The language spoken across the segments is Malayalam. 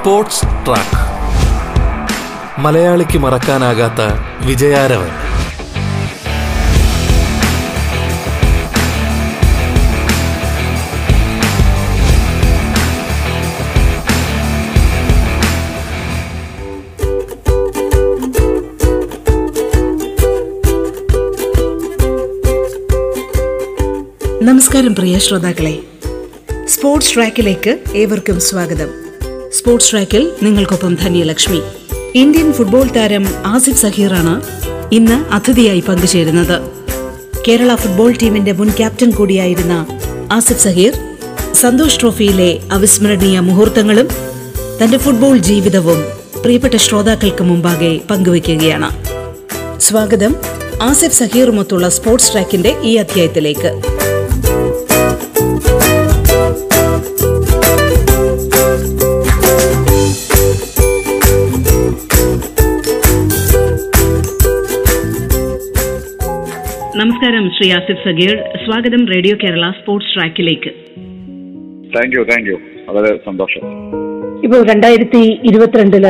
Sports track. മലയാളിക്ക് മറക്കാനാകാത്ത വിജയാരവൻ. നമസ്കാരം പ്രിയ ശ്രോതാക്കളെ. സ്പോർട്സ് ട്രാക്കിലേക്ക് ഏവർക്കും സ്വാഗതം. സ്പോർട്സ് ട്രാക്കിൽ നിങ്ങൾക്കൊപ്പം ധന്യലക്ഷ്മി. ഇന്ത്യൻ ഫുട്ബോൾ താരം ആസിഫ് സഹീറാണ് ഇന്ന് അതിഥിയായി പങ്കുചേരുന്നത്. കേരള ഫുട്ബോൾ ടീമിന്റെ മുൻ ക്യാപ്റ്റൻ കൂടിയായിരുന്ന ആസിഫ് സഹീർ സന്തോഷ് ട്രോഫിയിലെ അവിസ്മരണീയ മുഹൂർത്തങ്ങളും തന്റെ ഫുട്ബോൾ ജീവിതവും പ്രിയപ്പെട്ട ശ്രോതാക്കൾക്ക് മുമ്പാകെ പങ്കുവയ്ക്കുകയാണ്. സ്വാഗതം ആസിഫ് സഹീറുമൊത്തുള്ള സ്പോർട്സ് ട്രാക്കിന്റെ ഈ അധ്യായത്തിലേക്ക്. നമസ്കാരം ശ്രീ ആസിഫ് സഗീർ. സ്വാഗതം റേഡിയോ കേരള സ്പോർട്സ് ട്രാക്കിലേക്ക്. താങ്ക് യു താങ്ക് യു വളരെ സന്തോഷം. ഇപ്പോൾ രണ്ടായിരത്തി ഇരുപത്തിരണ്ടിൽ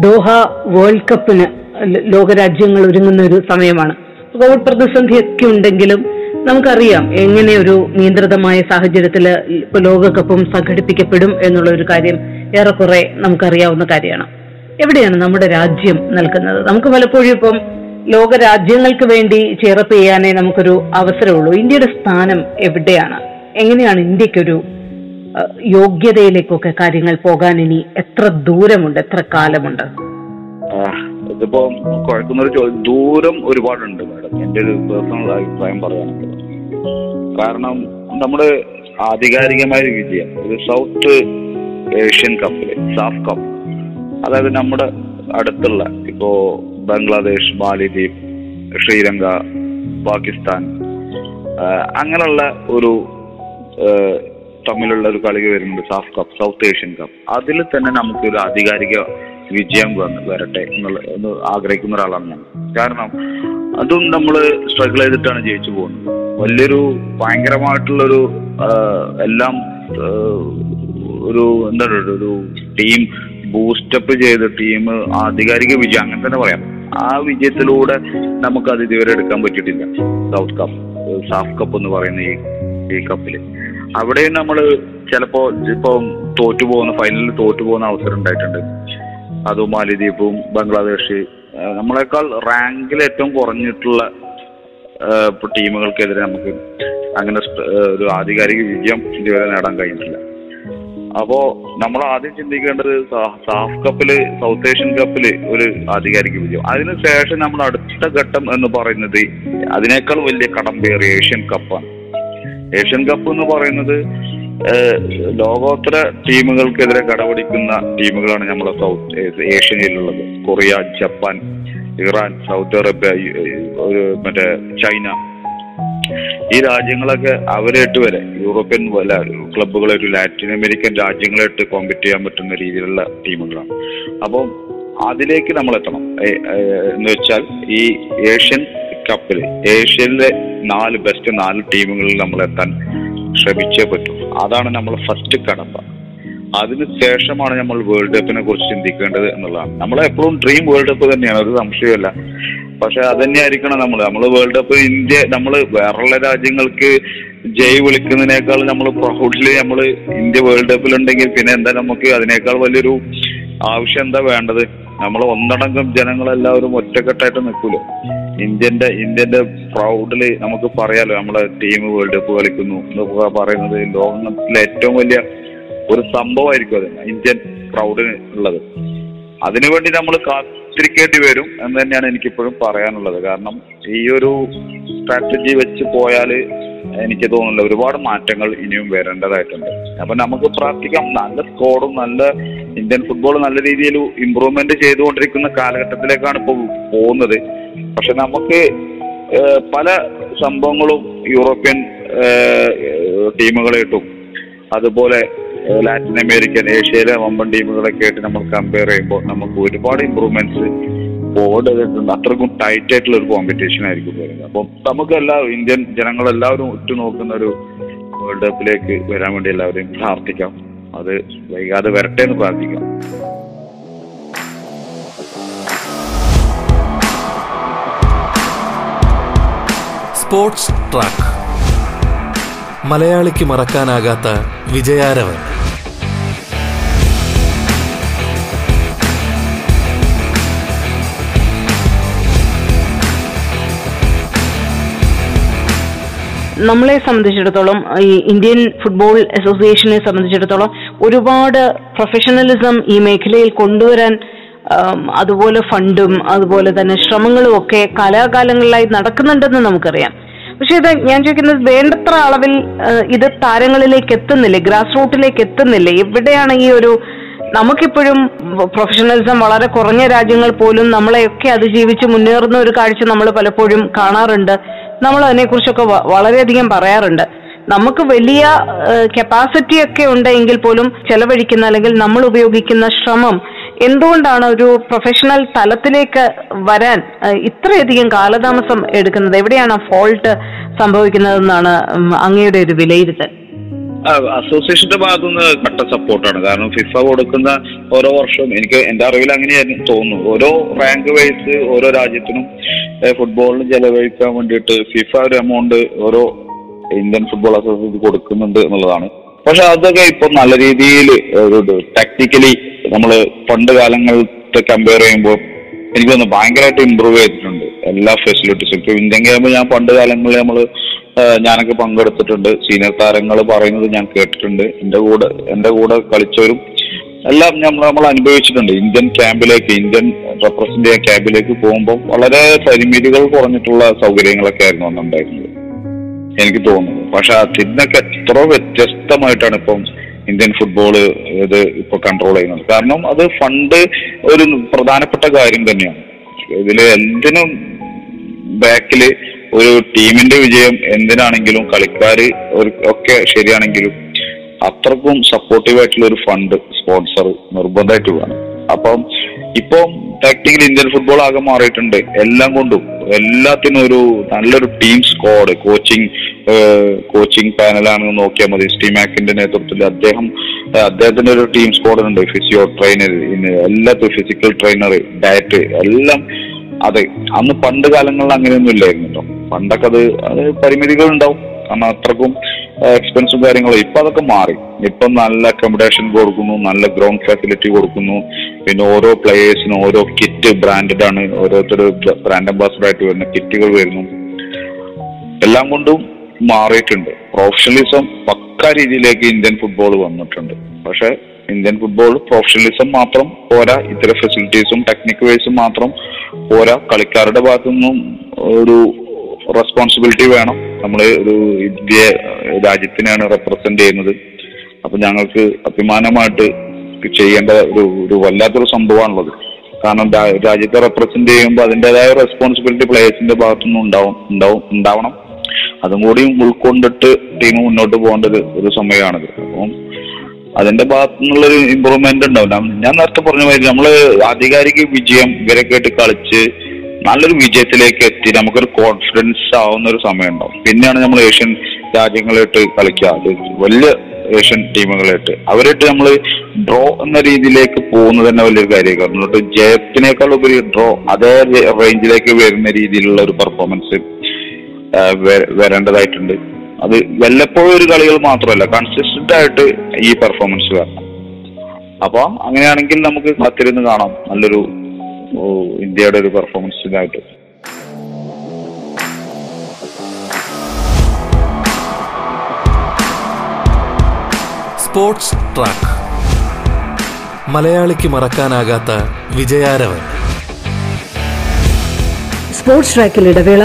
ദോഹ വേൾഡ് കപ്പിന് ലോകരാജ്യങ്ങൾ ഒരുങ്ങുന്ന ഒരു സമയമാണ്. കോവിഡ് പ്രതിസന്ധിയൊക്കെ ഉണ്ടെങ്കിലും നമുക്കറിയാം എങ്ങനെ ഒരു നിയന്ത്രിതമായ സാഹചര്യത്തിൽ ഇപ്പൊ ലോകകപ്പും സംഘടിപ്പിക്കപ്പെടും എന്നുള്ള ഒരു കാര്യം ഏറെക്കുറെ നമുക്കറിയാവുന്ന കാര്യമാണ്. എവിടെയാണ് നമ്മുടെ രാജ്യം നിൽക്കുന്നത്? നമുക്ക് പലപ്പോഴും ഇപ്പം ലോക രാജ്യങ്ങൾക്ക് വേണ്ടി ചേർപ്പ് ചെയ്യാനേ നമുക്കൊരു അവസരമുള്ളൂ. ഇന്ത്യയുടെ സ്ഥാനം എവിടെയാണ്? എങ്ങനെയാണ് ഇന്ത്യക്കൊരു യോഗ്യതയിലേക്കൊക്കെ കാര്യങ്ങൾ പോകാൻ ഇനി എത്ര ദൂരമുണ്ട് എത്ര കാലമുണ്ട്? ഇതിപ്പോ കുഴക്കുന്നൊരു ചോദ്യം ദൂരം ഒരുപാടുണ്ട് മാഡം. എന്റെ ഒരു പേഴ്സണൽ അഭിപ്രായം പറയാനുള്ളത്. കാരണം നമ്മുടെ ആധികാരികമായ ഒരു വിജയം ഒരു സൗത്ത് ഏഷ്യൻ കപ്പിൽ സാഫ് കപ്പ് അതായത് നമ്മുടെ അടുത്തുള്ള ഇപ്പോ ബംഗ്ലാദേശ് മാലിദ്വീപ് ശ്രീലങ്ക പാകിസ്ഥാൻ അങ്ങനെയുള്ള ഒരു തമ്മിലുള്ള ഒരു കളി വരുന്നുണ്ട് SAFF cup south Asian cup. അതിൽ തന്നെ നമുക്ക് ഒരു ആധികാരിക വിജയം വന്ന് വരട്ടെ എന്നുള്ള എന്ന് ആഗ്രഹിക്കുന്ന ഒരാളാണ് ഞാൻ. കാരണം അതും നമ്മൾ സ്ട്രഗിൾ ചെയ്തിട്ടാണ് ജയിച്ചു പോകുന്നത്. വലിയൊരു ഭയങ്കരമായിട്ടുള്ളൊരു എല്ലാം ഒരു എന്താ ഒരു ടീം ബൂസ്റ്റപ്പ് ചെയ്ത ടീം ആധികാരിക വിജയം അങ്ങനെ തന്നെ പറയാം. ആ വിജയത്തിലൂടെ നമുക്ക് അത് ഇതുവരെ എടുക്കാൻ പറ്റിയിട്ടില്ല. സൗത്ത് കപ്പ് സാഫ് കപ്പ് എന്ന് പറയുന്ന ഈ ഈ കപ്പിൽ അവിടെയും നമ്മൾ ചിലപ്പോ ഇപ്പോ തോറ്റു പോകുന്ന ഫൈനലിൽ തോറ്റു പോകുന്ന അവസരം ഉണ്ടായിട്ടുണ്ട്. അതും മാലിദ്വീപും ബംഗ്ലാദേശ് നമ്മളെക്കാൾ റാങ്കിൽ ഏറ്റവും കുറഞ്ഞിട്ടുള്ള ടീമുകൾക്കെതിരെ നമുക്ക് അങ്ങനെ ഒരു ആധികാരിക വിജയം ഇതുവരെ നേടാൻ കഴിഞ്ഞിട്ടില്ല. അപ്പോ നമ്മൾ ആദ്യം ചിന്തിക്കേണ്ടത് സാഫ് കപ്പിൽ സൗത്ത് ഏഷ്യൻ കപ്പിൽ ഒരു ആധികാരിക വിജയം. അതിനുശേഷം നമ്മൾ അടുത്ത ഘട്ടം എന്ന് പറയുന്നത് അതിനേക്കാൾ വലിയ കടമ്പേറിയ ഏഷ്യൻ കപ്പാണ്. ഏഷ്യൻ കപ്പ് എന്ന് പറയുന്നത് ലോകോത്തര ടീമുകൾക്കെതിരെ കടപിടിക്കുന്ന ടീമുകളാണ് നമ്മുടെ south ഏഷ്യയിലുള്ളത്. Korea Japan Iran Saudi Arabia മറ്റേ ചൈന ഈ രാജ്യങ്ങളൊക്കെ അവരായിട്ട് വരെ യൂറോപ്യൻ വല്ല ക്ലബുകളായിട്ട് ലാറ്റിൻ അമേരിക്കൻ രാജ്യങ്ങളായിട്ട് കോമ്പറ്റ് ചെയ്യാൻ പറ്റുന്ന രീതിയിലുള്ള ടീമുകളാണ്. അപ്പം അതിലേക്ക് നമ്മൾ എത്തണം എന്ന് വെച്ചാൽ ഈ ഏഷ്യൻ കപ്പിൽ ഏഷ്യയിലെ നാല് ബെസ്റ്റ് നാല് ടീമുകളിൽ നമ്മൾ എത്താൻ ശ്രമിച്ചേ പറ്റും. അതാണ് നമ്മൾ ഫസ്റ്റ് കടമ്പ. അതിനുശേഷമാണ് നമ്മൾ വേൾഡ് കപ്പിനെ കുറിച്ച് ചിന്തിക്കേണ്ടത് എന്നുള്ളതാണ്. നമ്മൾ എപ്പോഴും ഡ്രീം വേൾഡ് കപ്പ് തന്നെയാണ് അത് സംശയമല്ല പക്ഷെ അത് തന്നെയായിരിക്കണം നമ്മൾ നമ്മൾ വേൾഡ് കപ്പ് ഇന്ത്യ നമ്മൾ വേറെയുള്ള രാജ്യങ്ങൾക്ക് ജയ് വിളിക്കുന്നതിനേക്കാൾ നമ്മൾ പ്രൗഡിൽ നമ്മൾ ഇന്ത്യ വേൾഡ് കപ്പിലുണ്ടെങ്കിൽ പിന്നെ എന്താ നമുക്ക് അതിനേക്കാൾ വലിയൊരു ആവശ്യം എന്താ വേണ്ടത്? നമ്മൾ ഒന്നടങ്കം ജനങ്ങളെല്ലാവരും ഒറ്റക്കെട്ടായിട്ട് നിൽക്കൂലോ ഇന്ത്യന്റെ ഇന്ത്യന്റെ പ്രൗഡിൽ നമുക്ക് പറയാലോ നമ്മളെ ടീം വേൾഡ് കപ്പ് കളിക്കുന്നു എന്നൊക്കെ പറയുന്നത്. ലോകത്തിലെ ഏറ്റവും വലിയ ഒരു സംഭവമായിരിക്കും അത്. ഇന്ത്യൻ പ്രൗഡിന് ഉള്ളത്. അതിനുവേണ്ടി നമ്മൾ കാത്തിരിക്കേണ്ടി വരും എന്ന് തന്നെയാണ് എനിക്കിപ്പോഴും പറയാനുള്ളത്. കാരണം ഈ ഒരു സ്ട്രാറ്റജി വെച്ച് പോയാൽ എനിക്ക് തോന്നുന്നില്ല ഒരുപാട് മാറ്റങ്ങൾ ഇനിയും വരേണ്ടതായിട്ടുണ്ട്. അപ്പൊ നമുക്ക് പ്രാർത്ഥിക്കാം. നല്ല സ്കോഡും നല്ല ഇന്ത്യൻ ഫുട്ബോൾ നല്ല രീതിയിൽ ഇമ്പ്രൂവ്മെന്റ് ചെയ്തുകൊണ്ടിരിക്കുന്ന കാലഘട്ടത്തിലേക്കാണ് ഇപ്പോൾ പോകുന്നത്. പക്ഷെ നമുക്ക് പല സംഭവങ്ങളും യൂറോപ്യൻ ടീമുകളായിട്ടും അതുപോലെ ലാറ്റിൻ അമേരിക്കൻ ഏഷ്യയിലെ വമ്പൻ ടീമുകളൊക്കെ ആയിട്ട് നമ്മൾ കമ്പയർ ചെയ്യുമ്പോൾ നമുക്ക് ഒരുപാട് ഇമ്പ്രൂവ്മെന്റ്സ് ഫോർവേഡ് ചെയ്തിട്ടുണ്ട് അത്രക്കും ടൈറ്റ് ആയിട്ടുള്ള ഒരു കോമ്പറ്റീഷൻ ആയിരിക്കും വരുന്നത്. അപ്പം നമുക്ക് എല്ലാവരും ഇന്ത്യൻ ജനങ്ങളെല്ലാവരും ഉറ്റുനോക്കുന്ന ഒരു വേൾഡ് കപ്പിലേക്ക് വരാൻ വേണ്ടി എല്ലാവരെയും പ്രാർത്ഥിക്കാം. അത് വൈകാതെ വരട്ടെ എന്ന് പ്രാർത്ഥിക്കാം. Sports track. മലയാളിക്ക് മറക്കാനാകാത്ത വിജയാരവൻ. നമ്മളെ സംബന്ധിച്ചിടത്തോളം ഈ ഇന്ത്യൻ ഫുട്ബോൾ അസോസിയേഷനെ സംബന്ധിച്ചിടത്തോളം ഒരുപാട് പ്രൊഫഷണലിസം ഈ മേഖലയിൽ കൊണ്ടുവരാൻ അതുപോലെ ഫണ്ടും അതുപോലെ തന്നെ ശ്രമങ്ങളും ഒക്കെ കാലാകാലങ്ങളിലായി നടക്കുന്നുണ്ടെന്ന് നമുക്കറിയാം. പക്ഷെ ഇത് ഞാൻ ചോദിക്കുന്നത് വേണ്ടത്ര അളവിൽ ഇത് താരങ്ങളിലേക്ക് എത്തുന്നില്ലേ ഗ്രാസ് റൂട്ടിലേക്ക് എത്തുന്നില്ലേ? എവിടെയാണ് ഈ ഒരു നമുക്കിപ്പോഴും പ്രൊഫഷണലിസം വളരെ കുറഞ്ഞ രാജ്യങ്ങൾ പോലും നമ്മളെയൊക്കെ അതിജീവിച്ച് മുന്നേറുന്ന ഒരു കാഴ്ച നമ്മൾ പലപ്പോഴും കാണാറുണ്ട്. നമ്മൾ അതിനെക്കുറിച്ചൊക്കെ വളരെയധികം പറയാറുണ്ട്. നമുക്ക് വലിയ കപ്പാസിറ്റി ഒക്കെ ഉണ്ടെങ്കിൽ പോലും ചെലവഴിക്കുന്ന അല്ലെങ്കിൽ നമ്മൾ ഉപയോഗിക്കുന്ന ശ്രമം എന്തുകൊണ്ടാണ് ഒരു പ്രൊഫഷണൽ തലത്തിലേക്ക് വരാൻ ഇത്രയധികം കാലതാമസം എടുക്കുന്നത്? എവിടെയാണ് ഫോൾട്ട് സംഭവിക്കുന്നതെന്നാണ് അങ്ങയുടെ ഒരു വിലയിരുത്തൽ? അസോസിയേഷന്റെ ഭാഗത്തുനിന്ന് കട്ട സപ്പോർട്ടാണ് കാരണം ഫിഫ കൊടുക്കുന്ന ഓരോ വർഷവും എനിക്ക് എന്റെ അറിവിൽ അങ്ങനെയായിരുന്നു തോന്നുന്നു. ഓരോ റാങ്ക് വൈസ് ഓരോ രാജ്യത്തിനും ഫുട്ബോളിന് ചെലവഴിക്കാൻ വേണ്ടിയിട്ട് ഫിഫ ഒരു എമൗണ്ട് ഓരോ ഇന്ത്യൻ ഫുട്ബോൾ അസോസിയേഷൻ കൊടുക്കുന്നുണ്ട് എന്നുള്ളതാണ്. പക്ഷെ അതൊക്കെ ഇപ്പൊ നല്ല രീതിയിൽ ടെക്നിക്കലി നമ്മൾ പണ്ട് കാലങ്ങളത്തെ കമ്പയർ ചെയ്യുമ്പോൾ എനിക്ക് തോന്നുന്നു ഭയങ്കരമായിട്ട് ഇമ്പ്രൂവ് ചെയ്തിട്ടുണ്ട് എല്ലാ ഫെസിലിറ്റീസും ഇപ്പൊ ഇന്ത്യൻ ഞാൻ പണ്ട് കാലങ്ങളിൽ നമ്മൾ ഞാനൊക്കെ പങ്കെടുത്തിട്ടുണ്ട്. സീനിയർ താരങ്ങൾ പറയുന്നത് ഞാൻ കേട്ടിട്ടുണ്ട്. എന്റെ കൂടെ എന്റെ കൂടെ കളിച്ചവരും എല്ലാം നമ്മൾ നമ്മൾ അനുഭവിച്ചിട്ടുണ്ട്. ഇന്ത്യൻ ക്യാമ്പിലേക്ക് ഇന്ത്യൻ റെപ്രസെന്റ് ചെയ്യാൻ ക്യാമ്പിലേക്ക് പോകുമ്പോൾ വളരെ പരിമിതികൾ കുറഞ്ഞിട്ടുള്ള സൗകര്യങ്ങളൊക്കെ ആയിരുന്നു അന്നുണ്ടായിരുന്നത് എനിക്ക് തോന്നുന്നു. പക്ഷെ അതിനൊക്കെ എത്ര വ്യത്യസ്തമായിട്ടാണ് ഇപ്പം ഇന്ത്യൻ ഫുട്ബോൾ ഇത് ഇപ്പൊ കൺട്രോൾ ചെയ്യുന്നത്. കാരണം അത് ഫണ്ട് ഒരു പ്രധാനപ്പെട്ട കാര്യം തന്നെയാണ്. ഇതിൽ എന്തിനും ബാക്കിൽ ഒരു ടീമിന്റെ വിജയം എന്തിനാണെങ്കിലും കളിക്കാര് ഒരു- ഒക്കെ ശരിയാണെങ്കിലും അത്രക്കും സപ്പോർട്ടീവ് ആയിട്ടുള്ള ഒരു ഫണ്ട് സ്പോൺസർ നിർബന്ധമായിട്ട് വേണം അപ്പം ഇപ്പം ടാക്ടിക്കലി ഇന്ത്യൻ ഫുട്ബോൾ ആകെ മാറിയിട്ടുണ്ട്. എല്ലാം കൊണ്ടും എല്ലാത്തിനും ഒരു നല്ലൊരു ടീം സ്ക്വാഡ് കോച്ചിങ് കോച്ചിങ് പാനലാണെന്ന് നോക്കിയാൽ മതി. സ്റ്റീമാക്കിന്റെ നേതൃത്വത്തിൽ അദ്ദേഹം അദ്ദേഹത്തിന്റെ ഒരു ടീം സ്ക്വാഡ് ഉണ്ട്. ഫിസിയോ ട്രെയിനർ എല്ലാത്തും ഫിസിക്കൽ ട്രെയിനർ ഡയറ്റ് എല്ലാം അതെ അന്ന് പണ്ട് കാലങ്ങളിൽ അങ്ങനെയൊന്നും ഇല്ലായിരുന്നു പണ്ടൊക്കെ അത് പരിമിതികൾ ഉണ്ടാവും. കാരണം അത്രക്കും എക്സ്പെൻസും കാര്യങ്ങളും. ഇപ്പൊ അതൊക്കെ മാറി. ഇപ്പൊ നല്ല അക്കോമഡേഷൻ കൊടുക്കുന്നു നല്ല ഗ്രൗണ്ട് ഫെസിലിറ്റി കൊടുക്കുന്നു. പിന്നെ ഓരോ പ്ലേയേഴ്സിനും ഓരോ കിറ്റ് ബ്രാൻഡഡ് ആണ്. ഓരോരുത്തർ ബ്രാൻഡ് അംബാസഡർ ആയിട്ട് വരുന്ന കിറ്റുകൾ വരുന്നു. എല്ലാം കൊണ്ടും മാറിയിട്ടുണ്ട്. പ്രൊഫഷണലിസം പക്ക രീതിയിലേക്ക് ഇന്ത്യൻ ഫുട്ബോൾ വന്നിട്ടുണ്ട്. പക്ഷെ ഇന്ത്യൻ ഫുട്ബോൾ പ്രൊഫഷണലിസം മാത്രം പോരാ. ഇത്തരം ഫെസിലിറ്റീസും ടെക്നിക് വൈസും മാത്രം പോരാ. കളിക്കാരുടെ ഭാഗത്തു നിന്നും ഒരു റെസ്പോൺസിബിലിറ്റി വേണം. നമ്മൾ ഒരു ഇന്ത്യ രാജ്യത്തിനെയാണ് റെപ്രസെന്റ് ചെയ്യുന്നത്. അപ്പൊ ഞങ്ങൾക്ക് അഭിമാനമായിട്ട് ചെയ്യേണ്ട ഒരു ഒരു വല്ലാത്തൊരു സംഭവമാണുള്ളത്. കാരണം രാജ്യത്തെ റെപ്രസെന്റ് ചെയ്യുമ്പോൾ അതിന്റെതായ റെസ്പോൺസിബിലിറ്റി പ്ലേയേഴ്സിന്റെ ഭാഗത്തുനിന്നും ഉണ്ടാവും ഉണ്ടാവും ഉണ്ടാവണം. അതും കൂടി ഉൾക്കൊണ്ടിട്ട് ടീം മുന്നോട്ട് പോകേണ്ടത് ഒരു ഒരു സമയമാണിത്. അപ്പം അതിന്റെ ഭാഗത്തു നിന്നുള്ളൊരു ഇമ്പ്രൂവ്മെന്റ് ഉണ്ടാവും. ഞാൻ- ഞാൻ നേരത്തെ പറഞ്ഞ മാതിരി നമ്മൾ ആധികാരിക വിജയം ഇവരെ കേട്ട് കളിച്ച് നല്ലൊരു വിജയത്തിലേക്ക് എത്തി. നമുക്കൊരു കോൺഫിഡൻസ് ആവുന്ന ഒരു സമയം ഉണ്ടാവും പിന്നെയാണ് നമ്മൾ ഏഷ്യൻ രാജ്യങ്ങളായിട്ട് കളിക്കുക. വലിയ ഏഷ്യൻ ടീമുകളായിട്ട് അവരായിട്ട് നമ്മൾ ഡ്രോ എന്ന രീതിയിലേക്ക് പോകുന്നത് തന്നെ വലിയൊരു കാര്യമാണ്. എന്നിട്ട് ജയത്തിനേക്കാൾ ഉപരി ഡ്രോ അതേ റേഞ്ചിലേക്ക് വരുന്ന രീതിയിലുള്ള ഒരു പെർഫോമൻസ് വരേണ്ടതായിട്ടുണ്ട്. അത് വല്ലപ്പോഴും ഒരു കളികൾ മാത്രമല്ല കൺസിസ്റ്റന്റ് ആയിട്ട് ഈ പെർഫോമൻസ് വരണം. അപ്പൊ അങ്ങനെയാണെങ്കിൽ നമുക്ക് കാത്തിരുന്ന് കാണാം. നല്ലൊരു ഇന്ത്യയുടെ ഒരു പെർഫോമൻസ് ഇതായിട്ട്. സ്പോർട്സ് ട്രാക്ക് മലയാളിക്ക് മറക്കാനാകാത്ത വിജയാരവൻ. സ്പോർട്സ് ട്രാക്കിൽ ഇടവേള.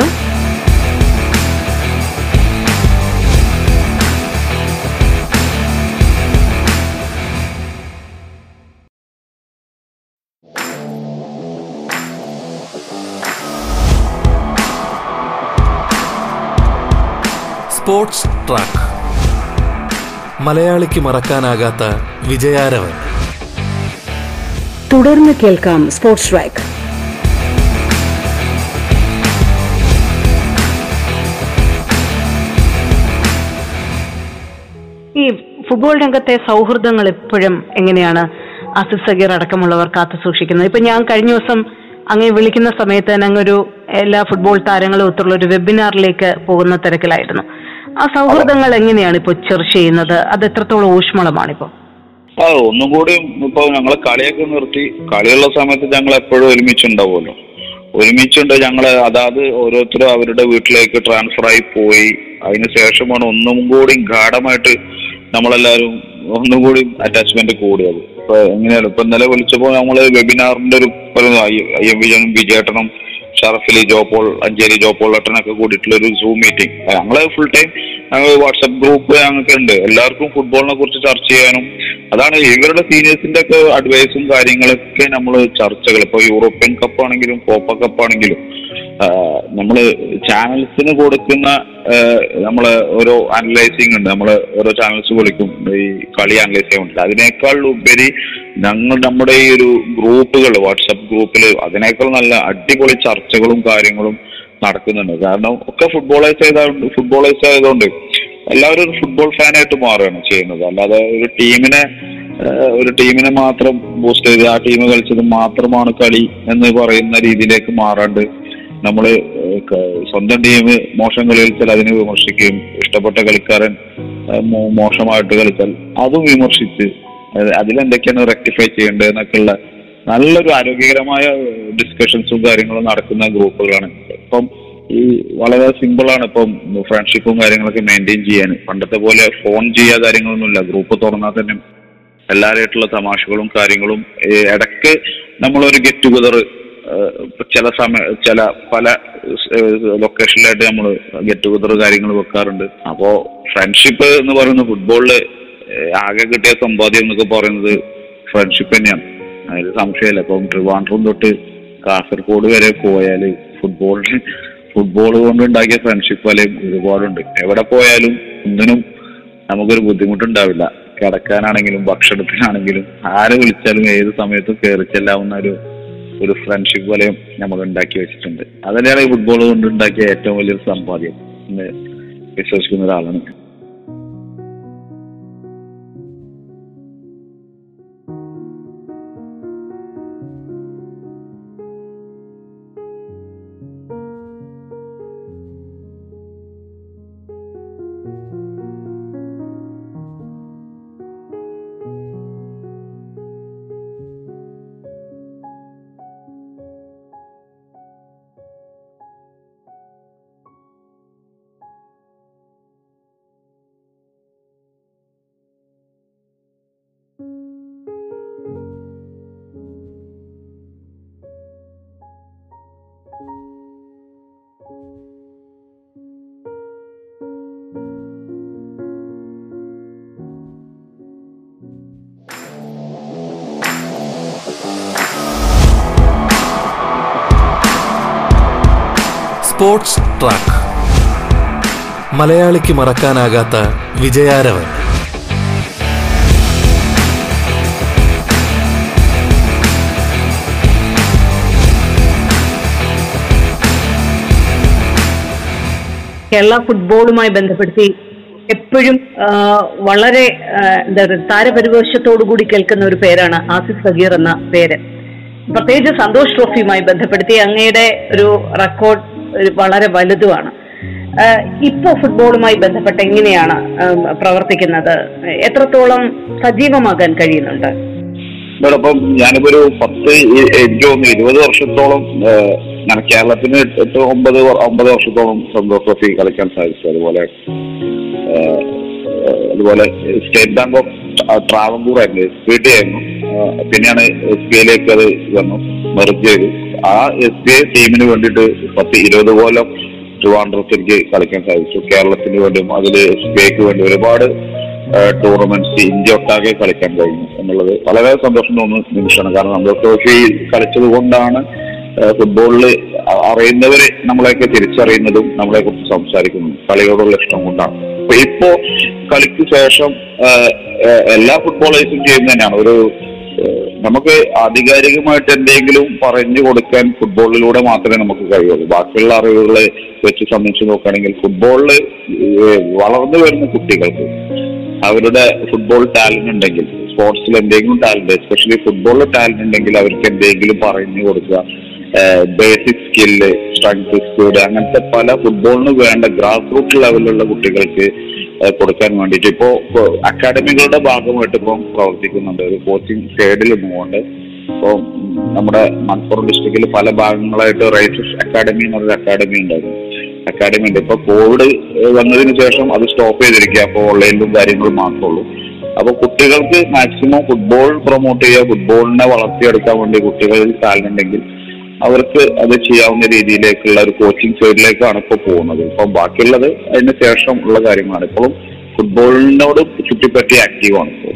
Sports track. മലയാളിക്ക് മറക്കാനാകാത്ത വിജയാരവൻ. തുടർന്ന് കേൾക്കാം സ്പോർട്സ് ട്രാക്ക്. ഈ ഫുട്ബോൾ രംഗത്തെ സൗഹൃദങ്ങൾ എപ്പോഴും എങ്ങനെയാണ് ആസിഫ് സഗീർ അടക്കമുള്ളവർ കാത്തു സൂക്ഷിക്കുന്നത്? ഇപ്പൊ ഞാൻ കഴിഞ്ഞ ദിവസം അങ്ങനെ വിളിക്കുന്ന സമയത്ത് തന്നെ അങ്ങൊരു എല്ലാ ഫുട്ബോൾ താരങ്ങളും ഒത്തുള്ള ഒരു വെബിനാറിലേക്ക് പോകുന്ന തിരക്കിലായിരുന്നു. ആ സൗഹൃദങ്ങൾ എങ്ങനെയാണ് ഇപ്പൊ ചർച്ച ചെയ്യുന്നത്? അത് എത്രത്തോളം ഊഷ്മളമാണ് ഇപ്പൊ ആ ഒന്നും കൂടി ഇപ്പൊ ഞങ്ങൾ കളിയൊക്കെ നിർത്തി. കളിയുള്ള സമയത്ത് ഞങ്ങൾ എപ്പോഴും ഒരുമിച്ചുണ്ടാവുമല്ലോ. ഒരുമിച്ചുണ്ട് ഞങ്ങൾ അതാത് ഓരോരുത്തരും അവരുടെ വീട്ടിലേക്ക് ട്രാൻസ്ഫർ ആയി പോയി. അതിന് ശേഷമാണ് ഒന്നും കൂടി ഗാഠമായിട്ട് നമ്മളെല്ലാവരും ഒന്നും കൂടി അറ്റാച്ച്മെന്റ് കൂടിയത്. ഇപ്പൊ എങ്ങനെയാണ്? ഇപ്പൊ ഇന്നലെ വിളിച്ചപ്പോൾ നമ്മൾ വെബിനാറിന്റെ ഒരു ഐ എം വിജയനും വിജയേട്ടനും ഷറഫലി ജോപോൾ അഞ്ചേരി ജോപോൾ ഒട്ടനൊക്കെ കൂടിയിട്ടുള്ള ഒരു സൂം മീറ്റിംഗ് ഞങ്ങൾ ഫുൾ ടൈം വാട്സപ്പ് ഗ്രൂപ്പ് ഞങ്ങൾക്ക് ഉണ്ട്. എല്ലാവർക്കും ഫുട്ബോളിനെ കുറിച്ച് ചർച്ച ചെയ്യാനും അതാണ് ഇവരുടെ സീനിയേഴ്സിന്റെ ഒക്കെ അഡ്വൈസും കാര്യങ്ങളൊക്കെ നമ്മൾ ചർച്ചകൾ ഇപ്പൊ യൂറോപ്യൻ കപ്പ് ആണെങ്കിലും കോപ്പ കപ്പ് ആണെങ്കിലും നമ്മൾ ചാനൽസിന് കൊടുക്കുന്ന നമ്മൾ ഓരോ അനലൈസിങ് ഉണ്ട്. നമ്മൾ ഓരോ ചാനൽസ് വിളിക്കും. ഈ കളി അനലൈസ് ചെയ്യാൻ അതിനേക്കാൾ ഉപരി ഞങ്ങൾ നമ്മുടെ ഈ ഒരു ഗ്രൂപ്പുകൾ വാട്സപ്പ് ഗ്രൂപ്പിൽ അതിനേക്കാൾ നല്ല അടിപൊളി ചർച്ചകളും കാര്യങ്ങളും നടക്കുന്നുണ്ട്. കാരണം ഒക്കെ ഫുട്ബോളേഴ്സ് ആയതുകൊണ്ട് ഫുട്ബോളേഴ്സ് ആയതുകൊണ്ട് എല്ലാവരും ഒരു ഫുട്ബോൾ ഫാനായിട്ട് മാറുകയാണ് ചെയ്യുന്നത്. അല്ലാതെ ഒരു ടീമിനെ ഒരു ടീമിനെ മാത്രം ബൂസ്റ്റ് ചെയ്ത് ആ ടീം കളിച്ചത് മാത്രമാണ് കളി എന്ന് പറയുന്ന രീതിയിലേക്ക് മാറാണ്ട് നമ്മൾ സ്വന്തം ടീം മോശം കളി കളിച്ചാൽ അതിനെ വിമർശിക്കുകയും ഇഷ്ടപ്പെട്ട കളിക്കാരൻ മോശമായിട്ട് കളിച്ചാൽ അതും വിമർശിച്ച് അത് അതിലെന്തൊക്കെയാണ് റെക്ടിഫൈ ചെയ്യേണ്ടത് എന്നൊക്കെയുള്ള നല്ലൊരു ആരോഗ്യകരമായ ഡിസ്കഷൻസും കാര്യങ്ങളും നടക്കുന്ന ഗ്രൂപ്പുകളാണ്. ഇപ്പം ഈ വളരെ സിമ്പിളാണ് ഇപ്പം ഫ്രണ്ട്ഷിപ്പും കാര്യങ്ങളൊക്കെ മെയിന്റെയിൻ ചെയ്യാൻ. പണ്ടത്തെ പോലെ ഫോൺ ചെയ്യാ കാര്യങ്ങളൊന്നുമില്ല. ഗ്രൂപ്പ് തുറന്നാൽ തന്നെ എല്ലാവരുമായിട്ടുള്ള തമാശകളും കാര്യങ്ങളും ഇടയ്ക്ക് നമ്മളൊരു ഗെറ്റ് ടുഗദർ ചില സമയ ചില പല ലൊക്കേഷനിലായിട്ട് നമ്മൾ ഗെറ്റ് ടുഗദർ കാര്യങ്ങൾ വെക്കാറുണ്ട്. അപ്പോ ഫ്രണ്ട്ഷിപ്പ് എന്ന് പറയുന്നത് ഫുട്ബോളിൽ ആകെ കിട്ടിയ സമ്പാദ്യം എന്നൊക്കെ പറയുന്നത് ഫ്രണ്ട്ഷിപ്പ് തന്നെയാണ്. അതിൽ സംശയമില്ല. ഇപ്പം ട്രിവാൻഡ്രം തൊട്ട് കാസർഗോഡ് വരെ പോയാൽ ഫുട്ബോളിന് ഫുട്ബോൾ കൊണ്ട് ഉണ്ടാക്കിയ ഫ്രണ്ട്ഷിപ്പ് വലയും ഒരുപാടുണ്ട്. എവിടെ പോയാലും ഒന്നിനും നമുക്കൊരു ബുദ്ധിമുട്ടുണ്ടാവില്ല. കിടക്കാനാണെങ്കിലും ഭക്ഷണത്തിനാണെങ്കിലും ആരെ വിളിച്ചാലും ഏത് സമയത്തും കയറി ചെല്ലാവുന്ന ഒരു ഒരു ഫ്രണ്ട്ഷിപ്പ് വലയം നമ്മൾ ഉണ്ടാക്കി വെച്ചിട്ടുണ്ട്. അതന്നെയാണ് ഈ ഫുട്ബോൾ കൊണ്ട് ഉണ്ടാക്കിയ ഏറ്റവും വലിയൊരു സമ്പാദ്യം എന്ന് വിശ്വസിക്കുന്ന ഒരാളാണ്. സ്പോർട്സ് ട്രാക്ക് മലയാളിക്ക് മറക്കാനാകാത്ത വിജയാരവൻ. കേരള ഫുട്ബോളുമായി ബന്ധപ്പെടുത്തി എപ്പോഴും വളരെ എന്താ പറയുക താരപരിവേഷത്തോടു കൂടി കേൾക്കുന്ന ഒരു പേരാണ് ആസിഫ് സഗീർ എന്ന പേര്. പ്രത്യേകിച്ച് സന്തോഷ് ട്രോഫിയുമായി ബന്ധപ്പെടുത്തി അങ്ങയുടെ ഒരു റെക്കോർഡ് വളരെ വലുതുമാണ്. ഇപ്പോ ഫുട്ബോളുമായി ബന്ധപ്പെട്ട് എങ്ങനെയാണ് പ്രവർത്തിക്കുന്നത്? എത്രത്തോളം സജീവമാകാൻ കഴിയുന്നുണ്ട്? ഇതോടൊപ്പം ഞാനിപ്പോ ഒരു പത്ത് എനിക്ക് ഇരുപത് വർഷത്തോളം കേരളത്തിന് എട്ട് ഒമ്പത് ഒമ്പത് വർഷത്തോളം സന്തോഷ് ട്രോഫി കളിക്കാൻ സാധിച്ചു. അതുപോലെ അതുപോലെ സ്റ്റേറ്റ് ബാങ്ക് ഓഫ് ട്രാവൻകൂർ ആയിരുന്നു പി ടി ആയിരുന്നു. പിന്നെയാണ് എസ് ബി ഐയിലേക്ക് അത് വന്നു മെർജ് ആ എസ് ബി ഐ ടീമിന് വേണ്ടിയിട്ട് പത്ത് ഇരുപത് കൊല്ലം ട്രിവാൻഡ്രത്ത് എനിക്ക് കളിക്കാൻ സാധിച്ചു. കേരളത്തിന് വേണ്ടിയും അതിൽ എസ് ബി ഐക്ക് വേണ്ടി ഒരുപാട് ടൂർണമെന്റ്സ് ഇന്ത്യ ഒട്ടാകെ കളിക്കാൻ കഴിഞ്ഞു എന്നുള്ളത് വളരെ സന്തോഷം തോന്നുന്ന നിമിഷമാണ്. കാരണം നമ്മൾ ട്രോഫി കളിച്ചത് കൊണ്ടാണ് ഫുട്ബോളിൽ അറിയുന്നവരെ നമ്മളെയൊക്കെ തിരിച്ചറിയുന്നതും നമ്മളെ കുറിച്ച് സംസാരിക്കുന്നതും കളിയോടുള്ള ഇഷ്ടം കൊണ്ടാണ്. അപ്പൊ ഇപ്പോ കളിക്ക് ശേഷം എല്ലാ ഫുട്ബോളേഴ്സും ചെയ്യുന്ന തന്നെയാണ് ഒരു നമുക്ക് ആധികാരികമായിട്ട് എന്തെങ്കിലും പറഞ്ഞു കൊടുക്കാൻ ഫുട്ബോളിലൂടെ മാത്രമേ നമുക്ക് കഴിയുള്ളൂ. ബാക്കിയുള്ള അറിവുകളെ വെച്ച് സംബന്ധിച്ച് നോക്കുകയാണെങ്കിൽ ഫുട്ബോളിൽ വളർന്നു വരുന്ന കുട്ടികൾക്ക് അവരുടെ ഫുട്ബോൾ ടാലന്റ് ഉണ്ടെങ്കിൽ സ്പോർട്സിൽ എന്തെങ്കിലും ടാലന്റ് എസ്പെഷ്യലി ഫുട്ബോളിൽ ടാലന്റ് ഉണ്ടെങ്കിൽ അവർക്ക് എന്തെങ്കിലും പറഞ്ഞു കൊടുക്കുക. ബേസിക് സ്കില്ല് സ്ട്രെങ്ത് സ്പീഡ് അങ്ങനത്തെ പല ഫുട്ബോളിന് വേണ്ട ഗ്രാസ് റൂട്ട് ലെവലിലുള്ള കുട്ടികൾക്ക് കൊടുക്കാൻ വേണ്ടിയിട്ട്. ഇപ്പോ അക്കാഡമികളുടെ ഭാഗമായിട്ട് ഇപ്പം പ്രവർത്തിക്കുന്നുണ്ട്. ഒരു കോച്ചിങ് സൈഡിൽ നിന്നുകൊണ്ട് ഇപ്പോൾ നമ്മുടെ മലപ്പുറം ഡിസ്ട്രിക്റ്റിൽ പല ഭാഗങ്ങളായിട്ട് റൈസസ് അക്കാഡമി എന്ന് പറഞ്ഞൊരു അക്കാഡമി ഉണ്ടായിരുന്നു. അക്കാഡമി ഉണ്ട്. ഇപ്പൊ കോവിഡ് വന്നതിന് ശേഷം അത് സ്റ്റോപ്പ് ചെയ്തിരിക്കുക. അപ്പോൾ ഓൺലൈനിലും കാര്യങ്ങളും മാത്രമേ ഉള്ളൂ. അപ്പൊ കുട്ടികൾക്ക് മാക്സിമം ഫുട്ബോൾ പ്രൊമോട്ട് ചെയ്യുക ഫുട്ബോളിനെ വളർത്തിയെടുക്കാൻ വേണ്ടി കുട്ടികളിൽ താല്പര്യം ഉണ്ടെങ്കിൽ അവർക്ക് അത് ചെയ്യാവുന്ന രീതിയിലേക്കുള്ള ഒരു കോച്ചിങ് സൈഡിലേക്കാണ് ഇപ്പോൾ പോകുന്നത്. ഇപ്പൊ ബാക്കിയുള്ളത് അതിന് ശേഷം ഉള്ള കാര്യങ്ങളാണ്. ഇപ്പോഴും ഫുട്ബോളിനോട് ചുറ്റിപ്പറ്റി ആക്റ്റീവാണ് ഇപ്പോൾ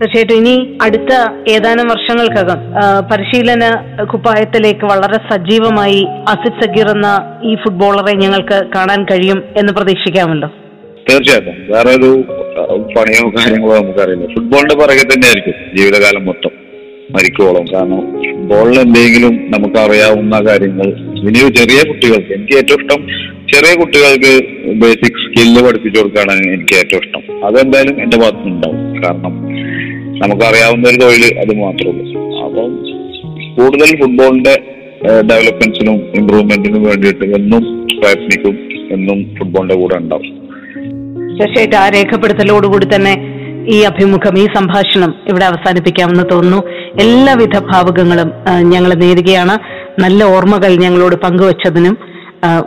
തീർച്ചയായിട്ടും. ഇനി അടുത്ത ഏതാനും വർഷങ്ങൾക്കകം പരിശീലന കുപ്പായത്തിലേക്ക് വളരെ സജീവമായി അസിത് സഗീർ എന്ന ഈ ഫുട്ബോളറെ ഞങ്ങൾക്ക് കാണാൻ കഴിയും എന്ന് പ്രതീക്ഷിക്കാമല്ലോ. തീർച്ചയായിട്ടും. വേറെ ഒരു പണിയോ കാര്യങ്ങളോ നമുക്കറിയില്ല. ഫുട്ബോളിന്റെ പുറകെ തന്നെ ആയിരിക്കും ജീവിതകാലം മൊത്തം. മരിക്കോളം കാരണം ഫുട്ബോളിൽ എന്തെങ്കിലും നമുക്ക് അറിയാവുന്ന കാര്യങ്ങൾ. ഇനി ചെറിയ കുട്ടികൾക്ക് എനിക്ക് ഏറ്റവും ഇഷ്ടം ചെറിയ കുട്ടികൾക്ക് ബേസിക് സ്കില്ല് പഠിപ്പിച്ചു കൊടുക്കാനാണ് എനിക്ക് ഏറ്റവും ഇഷ്ടം. അതെന്തായാലും എന്റെ ഭാഗത്ത് കാരണം നമുക്കറിയാവുന്ന ഒരു തൊഴിൽ അത് മാത്രമേ ഉള്ളൂ. അപ്പം കൂടുതൽ ഫുട്ബോളിന്റെ ഡെവലപ്മെന്റ്സിനും ഇമ്പ്രൂവ്മെന്റിനും വേണ്ടിയിട്ട് എന്നും പ്രയത്നിക്കും എന്നും ഫുട്ബോളിന്റെ കൂടെ ഉണ്ടാവും. തീർച്ചയായിട്ടും ആ രേഖപ്പെടുത്തലോടുകൂടി തന്നെ ഈ അഭിമുഖം ഈ സംഭാഷണം ഇവിടെ അവസാനിപ്പിക്കാമെന്ന് തോന്നുന്നു. എല്ലാവിധ ഭാവുകങ്ങളും ഞങ്ങൾ നേരുകയാണ്. നല്ല ഓർമ്മകൾ ഞങ്ങളോട് പങ്കുവച്ചതിനും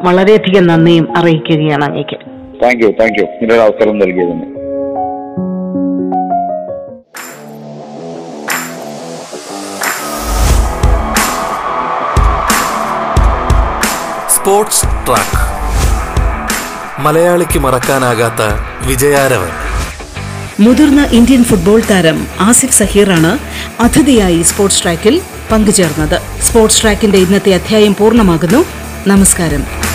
വളരെയധികം നന്ദിയും അറിയിക്കുകയാണ് അങ്ങേക്ക്. താങ്ക് യു താങ്ക് യു ഇങ്ങനൊരു അവസരം നൽകിയതിന്. സ്പോർട്സ് ട്രാക്ക് മലയാളിക്ക് മറക്കാനാകാത്ത വിജയാരവൻ. മുതിർന്ന ഇന്ത്യൻ ഫുട്ബോൾ താരം ആസിഫ് സഹീറാണ് അതിഥിയായി സ്പോർട്സ് ട്രാക്കിൽ പങ്കുചേർന്നത്. സ്പോർട്സ് ട്രാക്കിന്റെ ഇന്നത്തെ അധ്യായം പൂർണമാകുന്നു. നമസ്കാരം.